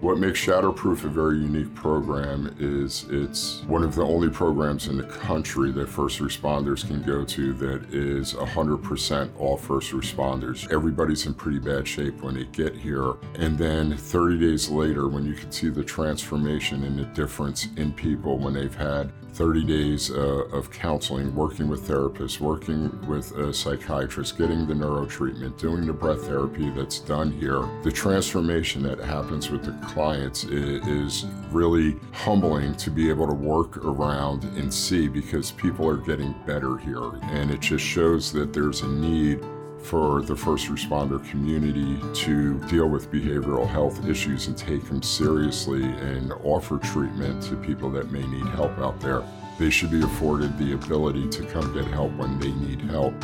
What makes Shatterproof a very unique program is it's one of the only programs in the country that first responders can go to that is 100% all first responders. Everybody's in pretty bad shape when they get here. And then 30 days later, when you can see the transformation and the difference in people when they've had 30 days uh, of counseling, working with therapists, working with a psychiatrist, getting the neuro treatment, doing the breath therapy that's done here. The transformation that happens with the clients is, really humbling to be able to work around and see because people are getting better here. And it just shows that there's a need for the first responder community to deal with behavioral health issues and take them seriously and offer treatment to people that may need help out there. They should be afforded the ability to come get help when they need help.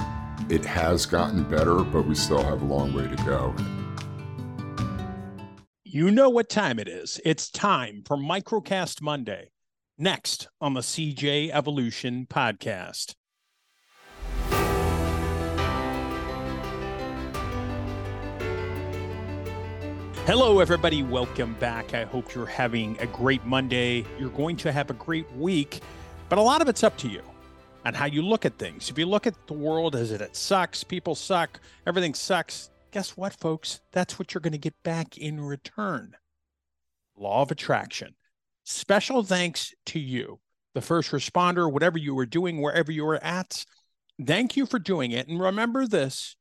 It has gotten better, but we still have a long way to go. You know what time it is. It's time for Microcast Monday, next on the CJ Evolution podcast. Hello, everybody. Welcome back. I hope you're having a great Monday. You're going to have a great week, but a lot of it's up to you on how you look at things. If you look at the world as it, it sucks, people suck, everything sucks, guess what, folks? That's what you're going to get back in return. Law of attraction. Special thanks to you, the first responder, whatever you were doing, wherever you were at. Thank you for doing it. And remember this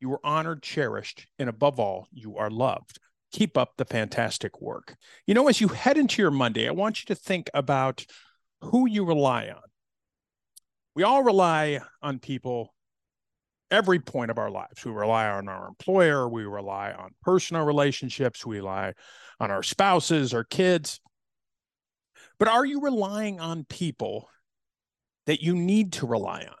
you are honored, cherished, and above all, you are loved keep up the fantastic work. You know, as you head into your Monday, I want you to think about who you rely on. We all rely on people every point of our lives. We rely on our employer, we rely on personal relationships, we rely on our spouses, our kids. But are you relying on people that you need to rely on?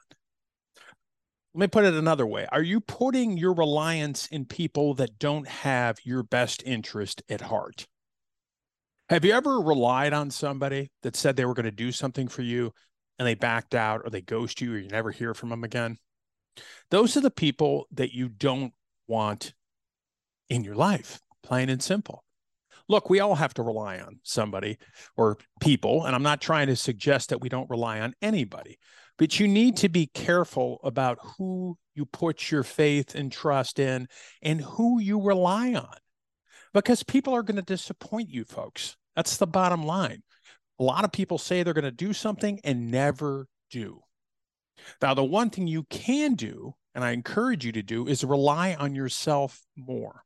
let me put it another way are you putting your reliance in people that don't have your best interest at heart have you ever relied on somebody that said they were going to do something for you and they backed out or they ghost you or you never hear from them again those are the people that you don't want in your life plain and simple look we all have to rely on somebody or people and i'm not trying to suggest that we don't rely on anybody but you need to be careful about who you put your faith and trust in and who you rely on because people are going to disappoint you, folks. That's the bottom line. A lot of people say they're going to do something and never do. Now, the one thing you can do, and I encourage you to do, is rely on yourself more.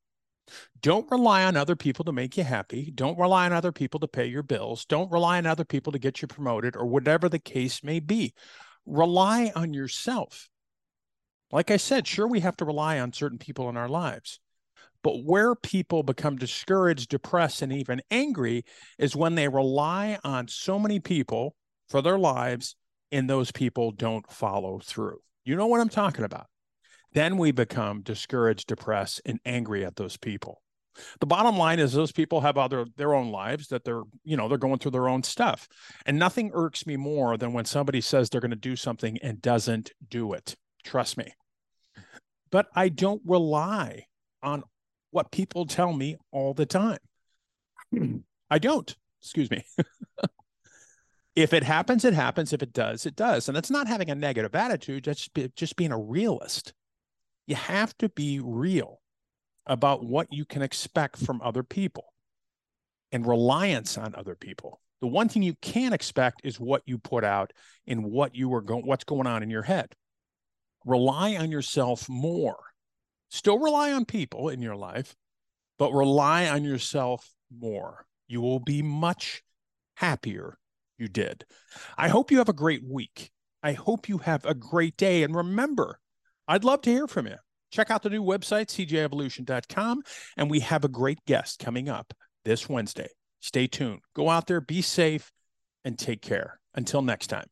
Don't rely on other people to make you happy. Don't rely on other people to pay your bills. Don't rely on other people to get you promoted or whatever the case may be rely on yourself. Like I said, sure, we have to rely on certain people in our lives. But where people become discouraged, depressed, and even angry is when they rely on so many people for their lives and those people don't follow through. You know what I'm talking about. Then we become discouraged, depressed, and angry at those people. The bottom line is those people have other their own lives that they're you know they're going through their own stuff. And nothing irks me more than when somebody says they're going to do something and doesn't do it. Trust me. But i don't rely on what people tell me all the time. Hmm. I don't. Excuse me if it happens it happens if it does it does and that's not having a negative attitude just just being a realist you have to be real about what you can expect from other people and reliance on other people. The one thing you can't expect is what you put out and what you are going what's going on in your head. Rely on yourself more. Still rely on people in your life, but rely on yourself more. You will be much happier you did. I hope you have a great week. I hope you have a great day and remember, I'd love to hear from you. Check out the new website, cjevolution.com. And we have a great guest coming up this Wednesday. Stay tuned. Go out there, be safe, and take care. Until next time.